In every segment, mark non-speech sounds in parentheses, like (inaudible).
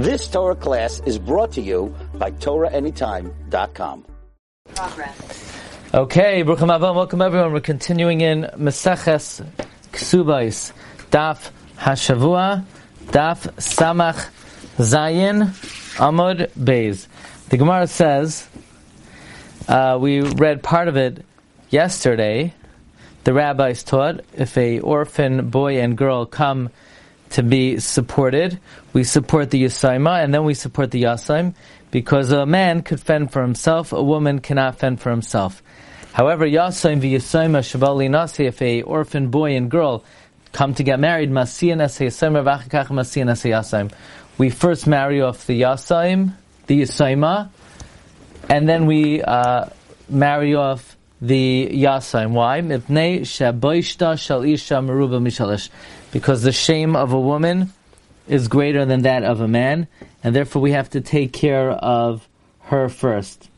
This Torah class is brought to you by TorahAnytime.com. Progress. Okay, Abba, welcome everyone. We're continuing in Meseches Ksubais, Daf Hashavua, Daf Samach Zayin, Amud Beis. The Gemara says, uh, we read part of it yesterday. The rabbis taught if a orphan boy and girl come to be supported. We support the Yusaima and then we support the Yasaim because a man could fend for himself, a woman cannot fend for himself. However, Yasaim v'Yasaima Shabali Nasi, if a orphan boy and girl come to get married, Masiyan Yasaim v'achakach Masiyan Yasaim. We first marry off the Yasaim, the Yasaima, and then we uh, marry off the Yasaim. Why? Isha because the shame of a woman is greater than that of a man, and therefore we have to take care of her first.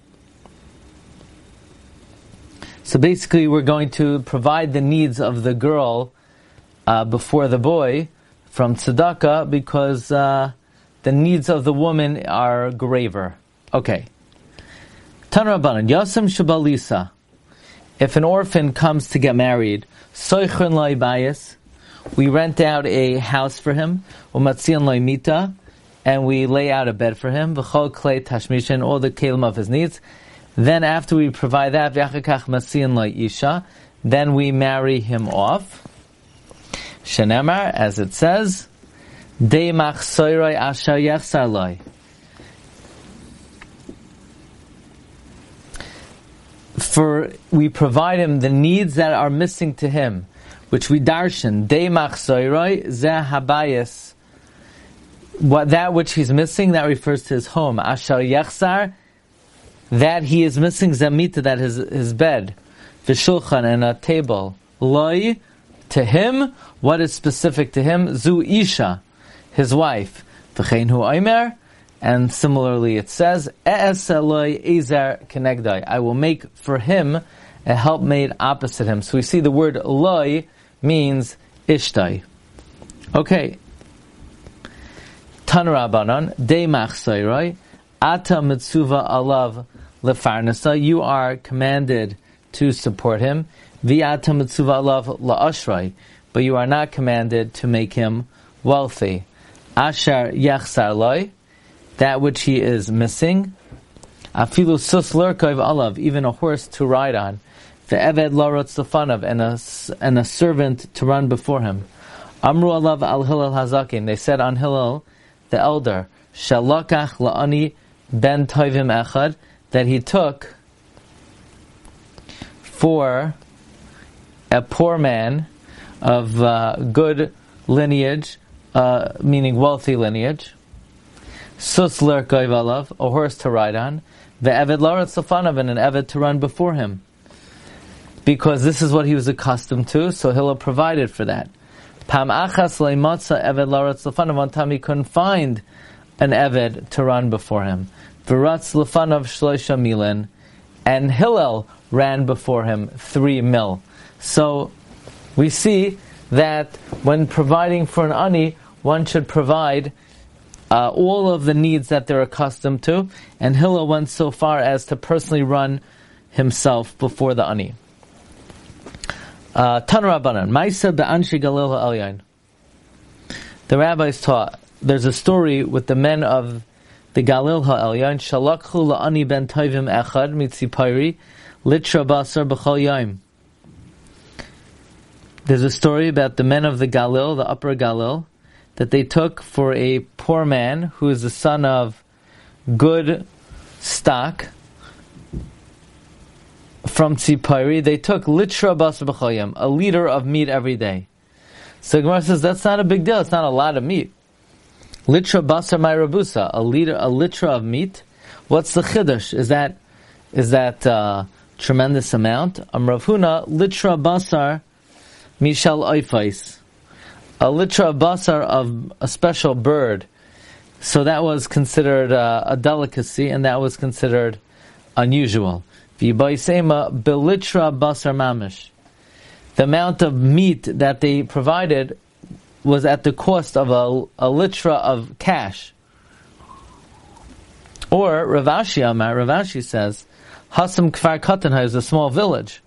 So basically, we're going to provide the needs of the girl uh, before the boy from tzedakah because uh, the needs of the woman are graver. Okay. Tanrabanan Yasam Shabalisa. If an orphan comes to get married, Soichun Lai Bayis, we rent out a house for him, umatzian loimita, and we lay out a bed for him, v'chol klei tashmishin, all the kelim of his needs. Then after we provide that, v'achakach matzian isha, then we marry him off. Shenemar, as it says, de machsoiroi asher yechsar For we provide him the needs that are missing to him which we darshan, de machsoiroi habayis. What that which he's missing, that refers to his home. Ashar yachsar, that he is missing zamita, that his his bed, v'shulchan and a table. Loi, to him, what is specific to him? Zu isha, his wife. V'chein hu oimer, and similarly it says. I will make for him a helpmate opposite him. So we see the word loy means ishtai. Okay. Tanrabanan, de machsairoi, ata mitsuva alav lefarnasa, you are commanded to support him, viata mitsuva alav laashrai, but you are not commanded to make him wealthy. Ashar yachsar loy, that which he is missing, even a horse to ride on, and a, and a servant to run before him. Amru Alav al Hillel Hazakin, they said on Hillel, the elder, Shalakach La'ani ben Toivim Echad, that he took for a poor man of uh, good lineage, uh, meaning wealthy lineage, Sus Lerkoiv a horse to ride on, the Eved Larat Safanav, and an Eved to run before him because this is what he was accustomed to, so Hillel provided for that. Pam achas leimotza eved laratz lefanav. One time he couldn't find an eved to run before him. V'ratz lefanav shloisha milin, and Hillel ran before him three mil. So we see that when providing for an ani, one should provide uh, all of the needs that they're accustomed to, and Hillel went so far as to personally run himself before the ani. Uh, Tan Rabbanan, Maisa be'anshi Galil ha'elyain. The rabbis taught, there's a story with the men of the Galil ha'elyain, Shalakhu la'ani ben Tovim echad mitzipayri, litra basar b'chol yaim. There's a story about the men of the Galil, the upper Galil, that they took for a poor man who is the son of good stock, from Tzipari, they took litra basar b'choyim, a liter of meat every day. So Gemara says that's not a big deal. It's not a lot of meat. Litra basar my rabusa, a liter, a litra of meat. What's the chiddush? Is that is that uh, tremendous amount? Um, Rav Huna litra basar mishal oifais, a litra basar of a special bird. So that was considered uh, a delicacy, and that was considered unusual. Belitra basar mamish. The amount of meat that they provided was at the cost of a, a litra of cash, Or Rav Ashi Amar, Rav Ashi says, Hasam Kfar Katanha is a small village.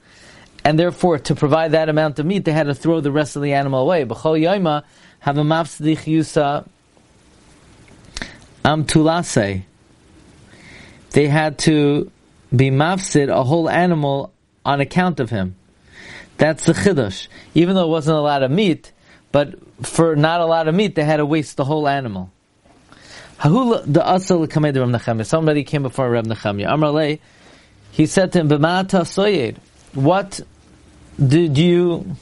And therefore, to provide that amount of meat, they had to throw the rest of the animal away. B'chol Yaima have a mafsdich yusa amtulase. They had to be mafsid a whole animal on account of him. That's the chiddush. Even though it wasn't a lot of meat, but for not a lot of meat, they had to waste the whole animal. The Somebody came before Reb Nechemya. Amrale, he said to him, "B'mata soyed. What did you?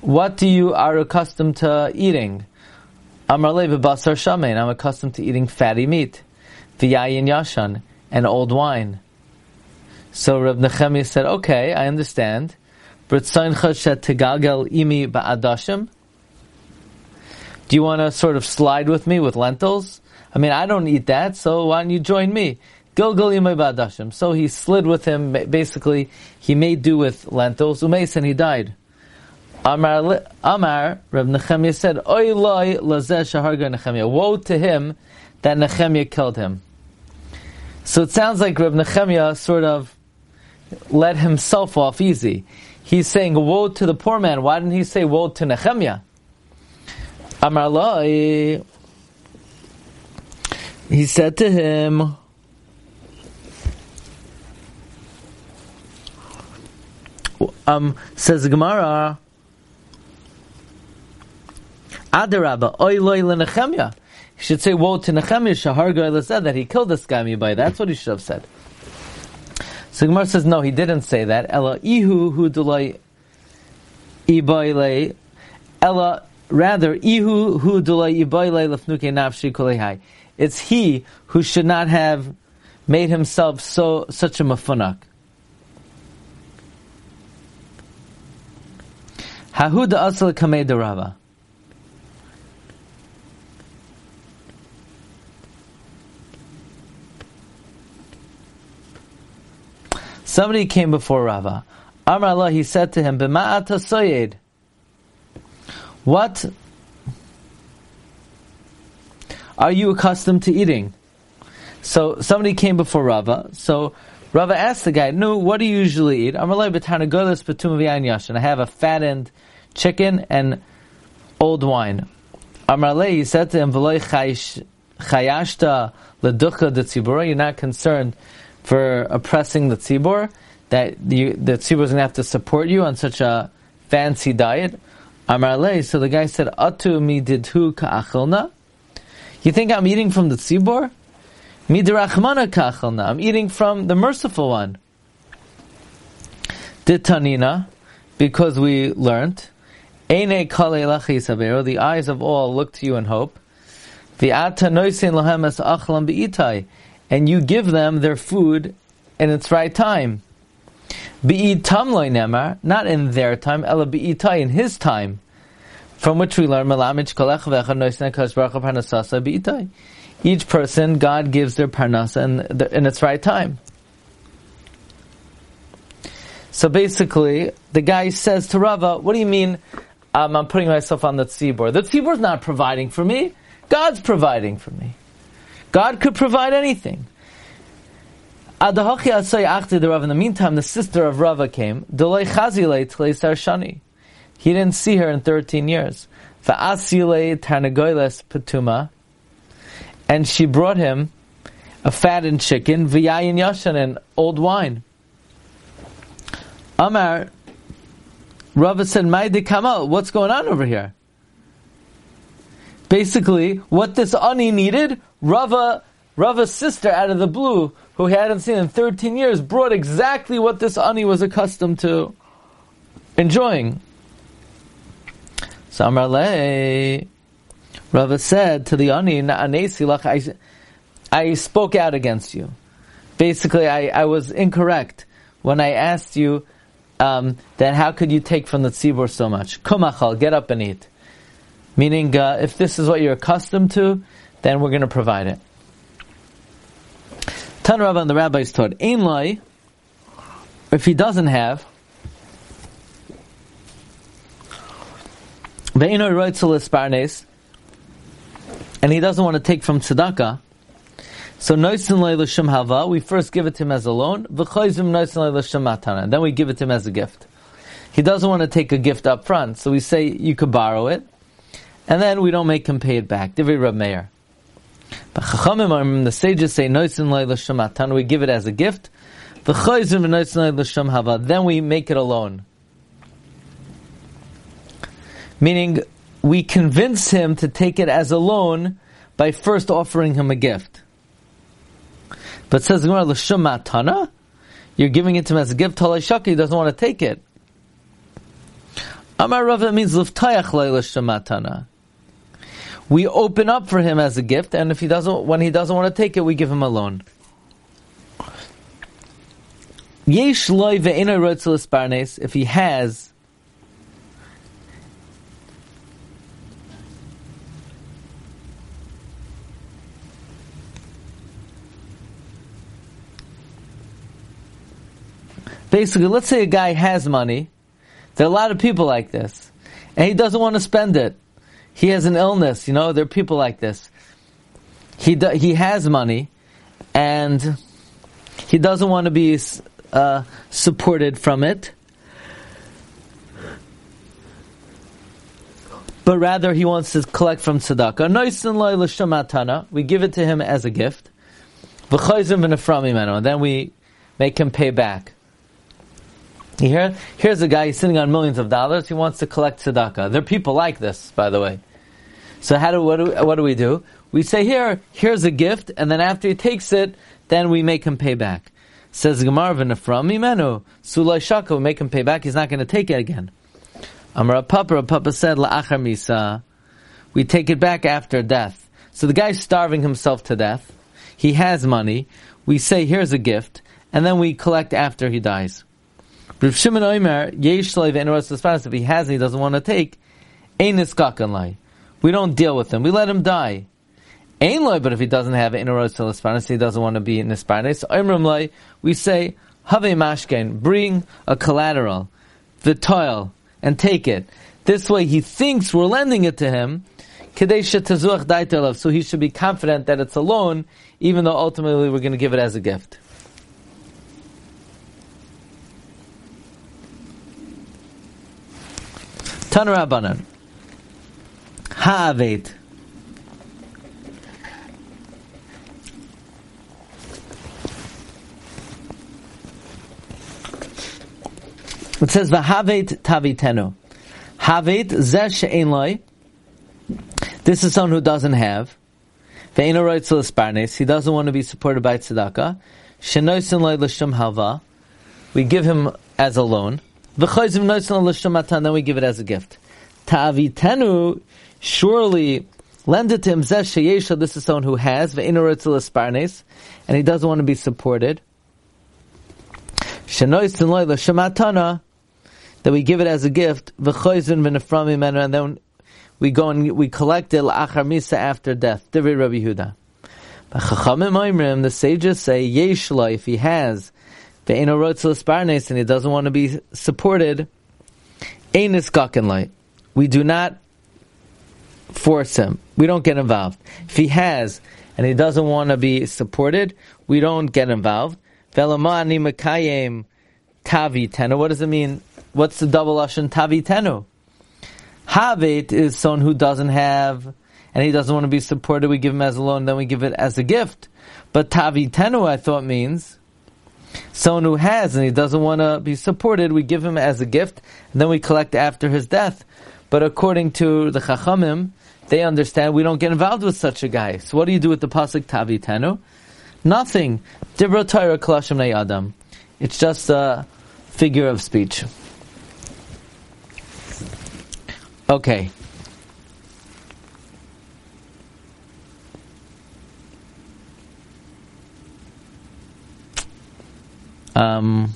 What do you are accustomed to eating?" B'basar shamein. I'm accustomed to eating fatty meat, v'yayin yashan, and old wine. So Reb Nechemia said, okay, I understand. imi ba'adashim. Do you want to sort of slide with me with lentils? I mean, I don't eat that, so why don't you join me? Gilgal imi ba'adashim. So he slid with him, basically, he made do with lentils, umeis, and he died. Amar, Amar Reb Nechemia said, Oy loy lazeh shaharga Nechemia. Woe to him that Nechemia killed him. So it sounds like Reb Nechemia sort of let himself off easy. He's saying, woe to the poor man. Why didn't he say woe to Nehemiah? Amar Loi. He said to him, um, says Gemara, Adarabba, oy loy Nehemiah. He should say, woe to Nehemiah, Shaharga said that he killed this guy by. That's what he should have said. So Gemara says, no, he didn't say that. Ella ihu hu dulay ibayle. Ella, rather, ihu hu dulay ibayle lefnuke nafshi kulehai. It's he who should not have made himself so such a mafunak. Hahu da asal kamei Rava. Somebody came before Rava. Amar Allah, he said to him, B'ma'ata soyed. What are you accustomed to eating? So somebody came before Rava. So Rava asked the guy, "No, what do you usually eat?" Amar I have a fattened chicken and old wine. Amar he said to him, "Chayashta leducha You're not concerned for oppressing the tzibor, that you, the tzibor is going to have to support you on such a fancy diet. Amar so the guy said, Atu mi didhu ka'achilna? You think I'm eating from the tzibor? Midrachmana ka'achilna. I'm eating from the merciful one. Ditanina, because we learnt, Eine kale the eyes of all look to you in hope. The ata noisin lahem es achlam be'itai and you give them their food in its right time. Be'id tamloy nemar, not in their time, ela be'itai, in his time. From which we learn, each person, God gives their parnasa in, in its right time. So basically, the guy says to Rava, what do you mean um, I'm putting myself on the tzibor? The tzibor is not providing for me. God's providing for me. God could provide anything. The Rav. In the meantime, the sister of Rava came. He didn't see her in 13 years. And she brought him a fattened chicken, v'yayin yashan, and old wine. Amar, Rava said, Kamal, what's going on over here? Basically, what this ani needed, Rava, Rava's sister out of the blue, who he hadn't seen in 13 years, brought exactly what this ani was accustomed to enjoying. Samarle, Rava said to the ani, I, I spoke out against you. Basically, I, I was incorrect when I asked you um, then how could you take from the tzibur so much? Kumachal, get up and eat. Meaning, uh, if this is what you're accustomed to, then we're going to provide it. Tan Rav and the rabbis taught, Ein Lai, if he doesn't have, and he doesn't want to take from tzedakah, So noisin l'shum hava, we first give it to him as a loan. V'choizim noisin l'shum matana. Then we give it to him as a gift. He doesn't want to take a gift up front, so we say you could borrow it, and then we don't make him pay it back. Divrei Rab Meir. The sages say noisin l'shum matana. We give it as a gift. V'choizim noisin l'shum hava. Then we make it a loan. Meaning, we convince him to take it as a loan by first offering him a gift. But says Gemara, L'shum? You're giving it to him as a gift, Shaka, he doesn't want to take it. Amar Rav, that means L'ftayach L'shum matana. We open up for him as a gift, and if he doesn't, when he doesn't want to take it, we give him a loan. Yesh loy if he has Basically, let's say a guy has money. There are a lot of people like this. And he doesn't want to spend it. He has an illness, you know, there are people like this. He, do, he has money and he doesn't want to be uh, supported from it. But rather he wants to collect from tzedakah. We give it to him as a gift. And then we make him pay back. You hear? Here's a guy, he's sitting on millions of dollars, he wants to collect tzedakah. There are people like this, by the way. So how do, what do, what do we do? We say, here, here's a gift, and then after he takes it, then we make him pay back. Says Gemara v'nefram imenu, sulay shaka, we make him pay back, he's not going to take it again. Amar Papa, Papa said, la'achar misa, we take it back after death. So the guy's starving himself to death, he has money, we say, here's a gift, and then we collect after he dies. Rav Shimon Omer, Yesh If he has and he doesn't want to take, Ein Niskakan We don't deal with him. We let him die. Ein Loi, but if he doesn't have Ein Nispanis, he doesn't want to be in the Nispanis. Oimrim Loi, we say, Have Mashken, bring a collateral, the toil, and take it. This way he thinks we're lending it to him, so he should be confident that it's a loan, even though ultimately we're going to give it as a gift. Tanarabanan. Ha'avet. It says v'havet tavitenu. Havet zeh she'en loy. This is someone who doesn't have. Ve'eno roitzel esparnes. He doesn't want to be supported by tzedakah. Shenoisin loy l'shum halva. We give him as a loan. Then we give it as a gift. Ta'avitenu, surely lend it to him. This is someone who has and he doesn't want to be supported. That we give it as a gift. And then we go and we collect it after death. Divrei Rabbi Huda. The sages say, Yeshla, if he has and he doesn't want to be supported, we do not force him. We don't get involved. If he has and he doesn't want to be supported, we don't get involved. Tavi tenu. What does it mean? What's the double lashon tavi tenu? Havit is someone who doesn't have and he doesn't want to be supported. We give him as a loan, then we give it as a gift. But tavi tenu, I thought means Someone who has and he doesn't want to be supported, we give him as a gift, and then we collect after his death. But according to the Chachamim, they understand we don't get involved with such a guy. So what do you do with the pasuk Tavi Tenu? Nothing. It's just a figure of speech. Okay. Um,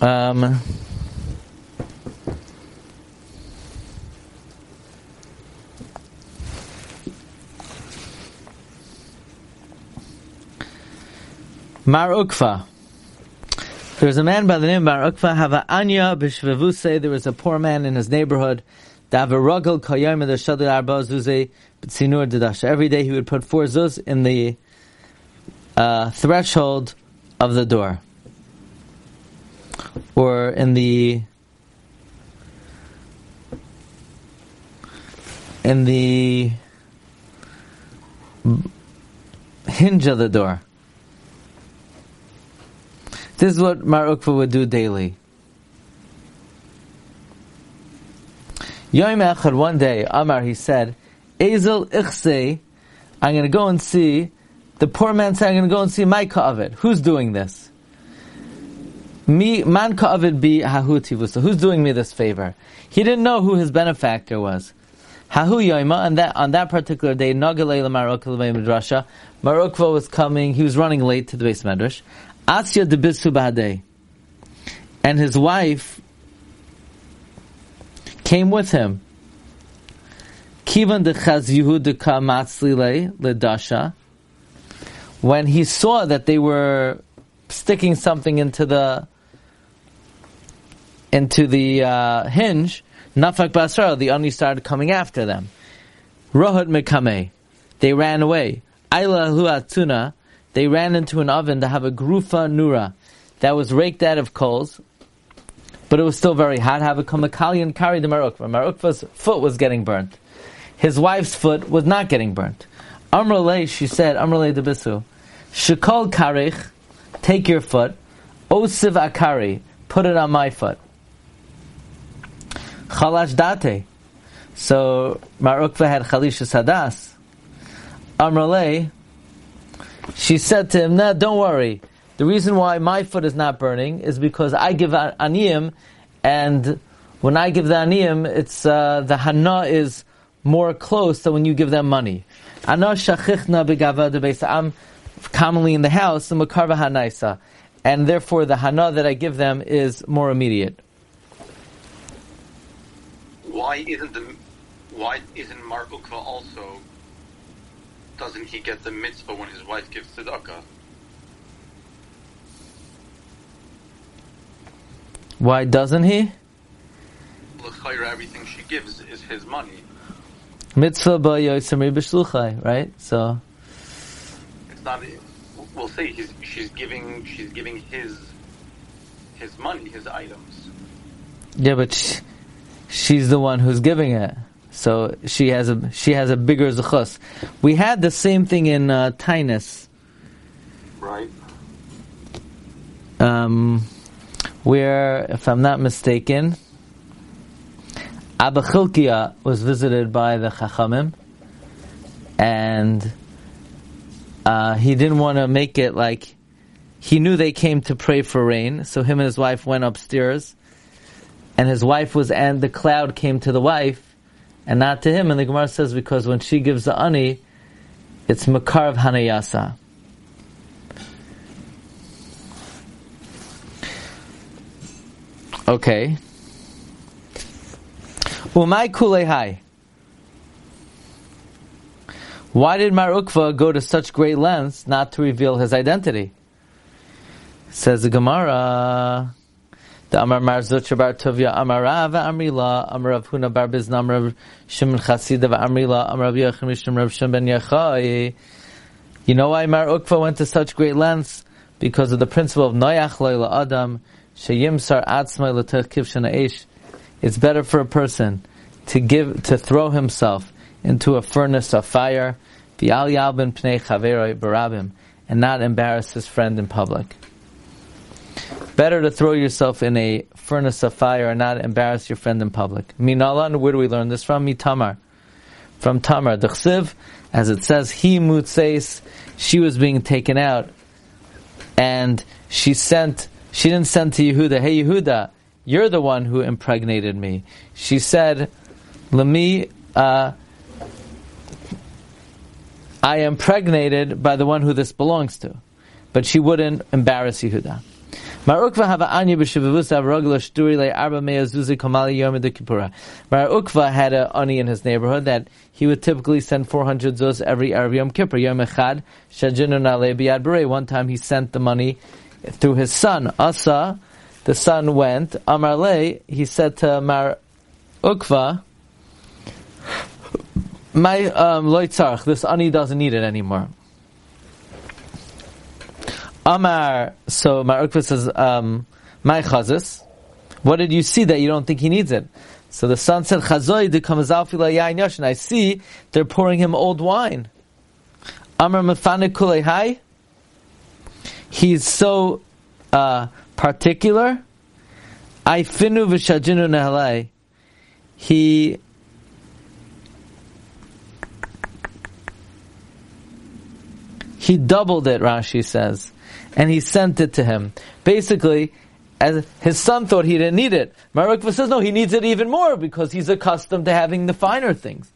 um Mar Ukva. There was a man by the name of Mar Ukva, Hava Anya Bishvevuse, there was a poor man in his neighborhood. Every day he would put four zuz in the uh, threshold of the door. Or in the in the hinge of the door. This is what Mar Ukva would do daily. Yom Echad, one day, Amar, he said, Ezel Ichse, I'm going to go and see, the poor man said, I'm going to go and see my Ka'avid. Who's doing this? Me, man Ka'avid bi Hahuti So who's doing me this favor? He didn't know who his benefactor was. Hahu Yoima, and that, on that particular day, Nagalei Mar Ukva was coming, he was running late to the base medrash. Asya de Bisu And his wife came with him. Kivan de Chaz Yehudika Matzlile Ledasha. When he saw that they were sticking something into the into the uh, hinge, Nafak Basra, the Ani started coming after them. Rohut Mekame, they ran away. Aila Huatuna, they ran into an oven to have a grufa nura that was raked out of coals, but it was still very hot. Have a kamakalian carried the Mar Ukva. Marukva's foot was getting burnt. His wife's foot was not getting burnt. Amrale, she said, Amrale Bisu, Shekol karich, take your foot, Osiv akari, put it on my foot. Chalash date. So Marukva had chalisha sadas. Amrale, she said to him, "No, don't worry. The reason why my foot is not burning is because I give aniyim, and when I give the aniyim, it's uh, the hana is more close than when you give them money. Ana shachichna begava I'm commonly in the house, the makarva hanaisa, and therefore the hana that I give them is more immediate. Why isn't the why isn't Mark also doesn't he get the mitzvah when his wife gives tzedakah? Why doesn't he? L'chayra, everything she gives is his money. Mitzvah ba yosemri b'shluchai, right? So it's not. We'll say he's, she's giving. She's giving his his money, his items. Yeah, but she, she's the one who's giving it. So she has a she has a bigger zechus. We had the same thing in uh, Taanis. Right. Um, where, if I'm not mistaken, Abba Chilkia was visited by the Chachamim, and uh, he didn't want to make it like he knew they came to pray for rain, so him and his wife went upstairs, and his wife was, and the cloud came to the wife, and not to him. And the Gemara says because when she gives the ani, it's makar of hanayasa. Okay. Umay kulehai. Why did Mar Ukva go to such great lengths not to reveal his identity? Says the Gemara. The Amar Mar Bar Tovia Amar Rav Amrila Amar Rav Huna Bar Bizna Amar Rav Shimon Chasida Amrila Amar Rav Yechim Rishon Rav Shimon Ben Yechai You know why Mar Ukva went to such great lengths? Because of the principle of Noyach Loila Adam Sheyimsar Atzmai L'Techiv Eish It's better for a person to give, to throw himself into a furnace of fire, V'al Yalbin Pnei Chaveroi Barabim, and not embarrass his friend in public. Better to throw yourself in a furnace of fire and not embarrass your friend in public. Minalan, where do we learn this from? Mitamar. From Tamar. The as it says, he mutseis, she was being taken out, and she sent, she didn't send to Yehuda, hey Yehuda, you're the one who impregnated me. She said, Lemi, uh, I am impregnated by the one who this belongs to. But she wouldn't embarrass Yehuda. Mar Ukva have anya le arba kamali yom de kippura. Mar Ukva had an ani in his neighborhood that he would typically send 400 zuz every Arab Yom Kippur. Yom Echad shajinu nale. One time he sent the money through his son. Asa, the son went. Amar le, he said to Mar Ukva, my um, loitzarch, this ani doesn't need it anymore. Amar, so Mar Ukva says, um, my chazis, what did you see that you don't think he needs it? So the son said, Chazoi de kamazalfila yain yashin. I see they're pouring him old wine. Amar mefane kulei He's so uh, particular. I finu v'shajinu nehalei. He he doubled it. Rashi says, and he sent it to him. Basically, as his son thought he didn't need it. Mar Ukva says no, he needs it even more because he's accustomed to having the finer things.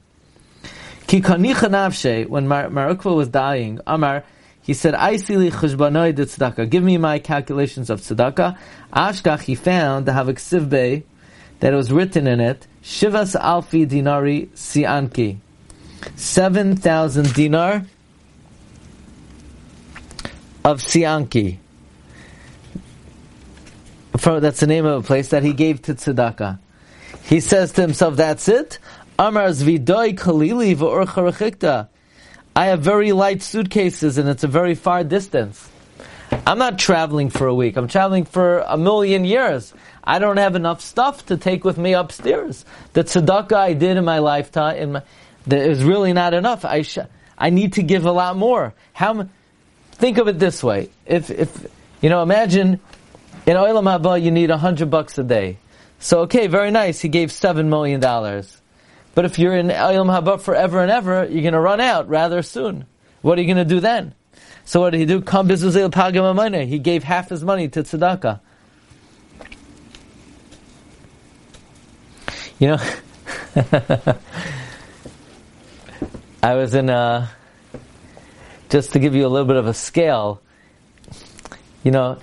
When Mar- Marukva was dying, Amar, he said, I see li tzedakah. Give me my calculations of tzedakah. Ashkach, he found the Havik Sivbe, that it was written in it, Shivas Alfi Dinari Sianki. 7,000 dinar of Sianki. That's the name of a place that he gave to tzedakah. He says to himself, that's it? I have very light suitcases and it's a very far distance. I'm not traveling for a week. I'm traveling for a million years. I don't have enough stuff to take with me upstairs. The tzedakah I did in my lifetime in my, is really not enough. I sh- I need to give a lot more. How? Think of it this way: if if you know, imagine in Olam Haba you need a hundred bucks a day. So okay, very nice. He gave seven million dollars. But if you're in Olam Haba forever and ever, you're going to run out rather soon. What are you going to do then? So what did he do? Come He gave half his money to tzedakah. You know, (laughs) I was in a, just to give you a little bit of a scale, you know,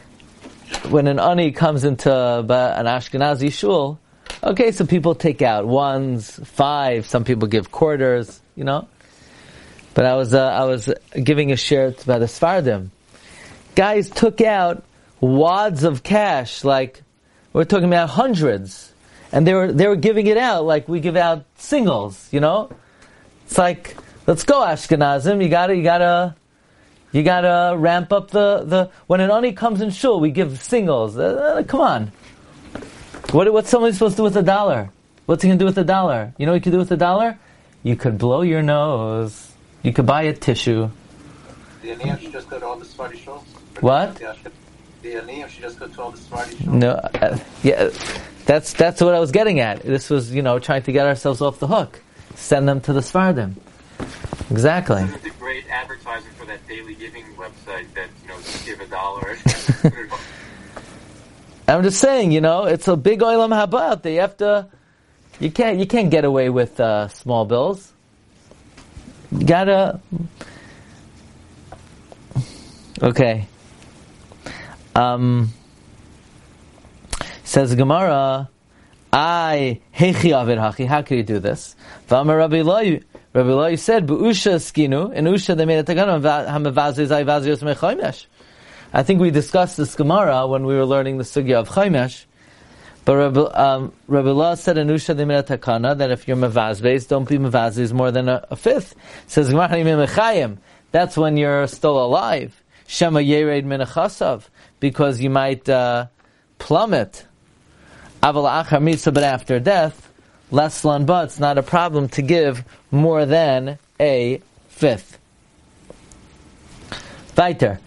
when an ani comes into an Ashkenazi shul, okay, so people take out ones, five, some people give quarters, you know. But I was, uh, I was giving a shirt by the Sfardim. Guys took out wads of cash, like, we're talking about hundreds and they were they were giving it out like we give out singles, you know. It's like let's go Ashkenazim. You gotta you gotta you gotta ramp up the the when an ani comes in shul, we give singles. Uh, uh, come on, what what's somebody supposed to do with a dollar? What's he gonna do with a dollar? You know what you could do with a dollar? You could blow your nose. You could buy a tissue. The just go to all the Sephardi shuls. What? The ani should just go to all the Sephardi shuls. No, uh, yeah. That's that's what I was getting at. This was, you know, trying to get ourselves off the hook. Send them to the Sfardim. Exactly. It's a great advertising for that daily giving website that, you know, give a dollar. (laughs) I'm just saying, you know, it's a big oilam haba out there. You have to, you can't, you can't get away with uh, small bills. You gotta. Okay. Um. Says Gemara, I hechi avid hachi. How can you do this? V'amar Rabbi. Rabbi Eloi said, "Beusha skinu." In Usha, they made a takana hamavazi zay vazios mechaymesh. I think we discussed this Gemara when we were learning the sugya of chaymesh. But Rabbi, um, Rabbi said in Usha a takana that if you're mevazbeis, don't be mevazbeis more than a, a fifth. Says Gemara That's when you're still alive. Shema yered minachasav because you might uh, plummet Aval achar mitzvah, but after death, less but it's not a problem to give more than a fifth. Weiter.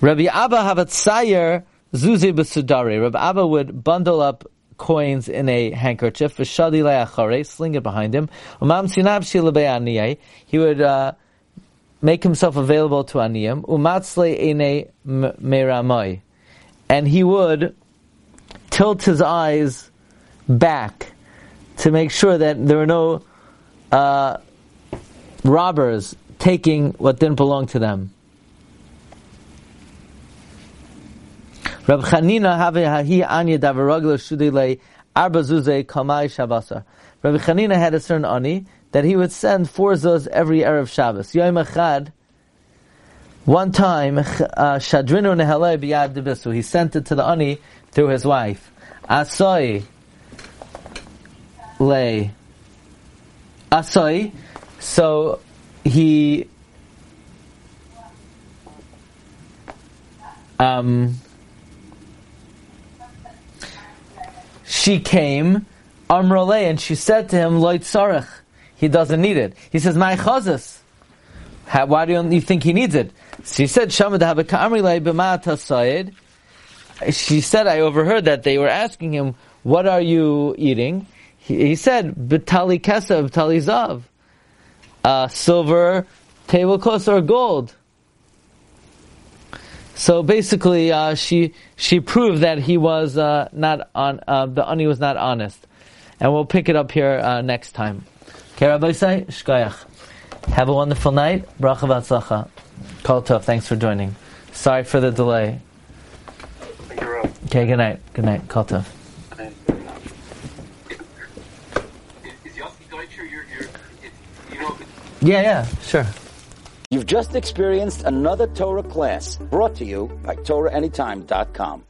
Rabbi Abba havatzayer zuzi b'sudari. Rabbi Abba would bundle up coins in a handkerchief, v'shadi le'achare, sling it behind him. Umam sinab He would uh, make himself available to aniyim. Umatzle ene meramoi. And he would tilt his eyes back to make sure that there are no uh, robbers taking what didn't belong to them. Rab Chanina have hahi anya davaragla shudile arba zuze kamai. Rabbi Chanina had a certain ani that he would send four zuz every Erev Shabbos. Yom Echad, one time, uh, Shadrinu nehalei biyad debisu. He sent it to the ani through his wife. Asoi lay. Asoi. So he um she came Amrale and she said to him Loit Sarach he doesn't need it. He says, "My chazas. Why do you think he needs it?" She said, "Shamad habaka'amrilei b'mata sayed." She said, "I overheard that they were asking him, what are you eating?" He, he said, "B'tali kesav, b'tali zav, uh, silver tablecloths or gold." So basically, uh, she she proved that he was uh, not on uh, the ani was not honest, and we'll pick it up here uh, next time. Okay, Rabbi Say, Shkoyach. Have a wonderful night. Bracha v'atzlacha. Kol tov. Thanks for joining. Sorry for the delay. Thank you, Rob. Okay, good night. Good night. Kol tov. Is Yossi Deutscher your, your, you know, Yeah, yeah, sure. You've just experienced another Torah class brought to you by TorahAnytime.com.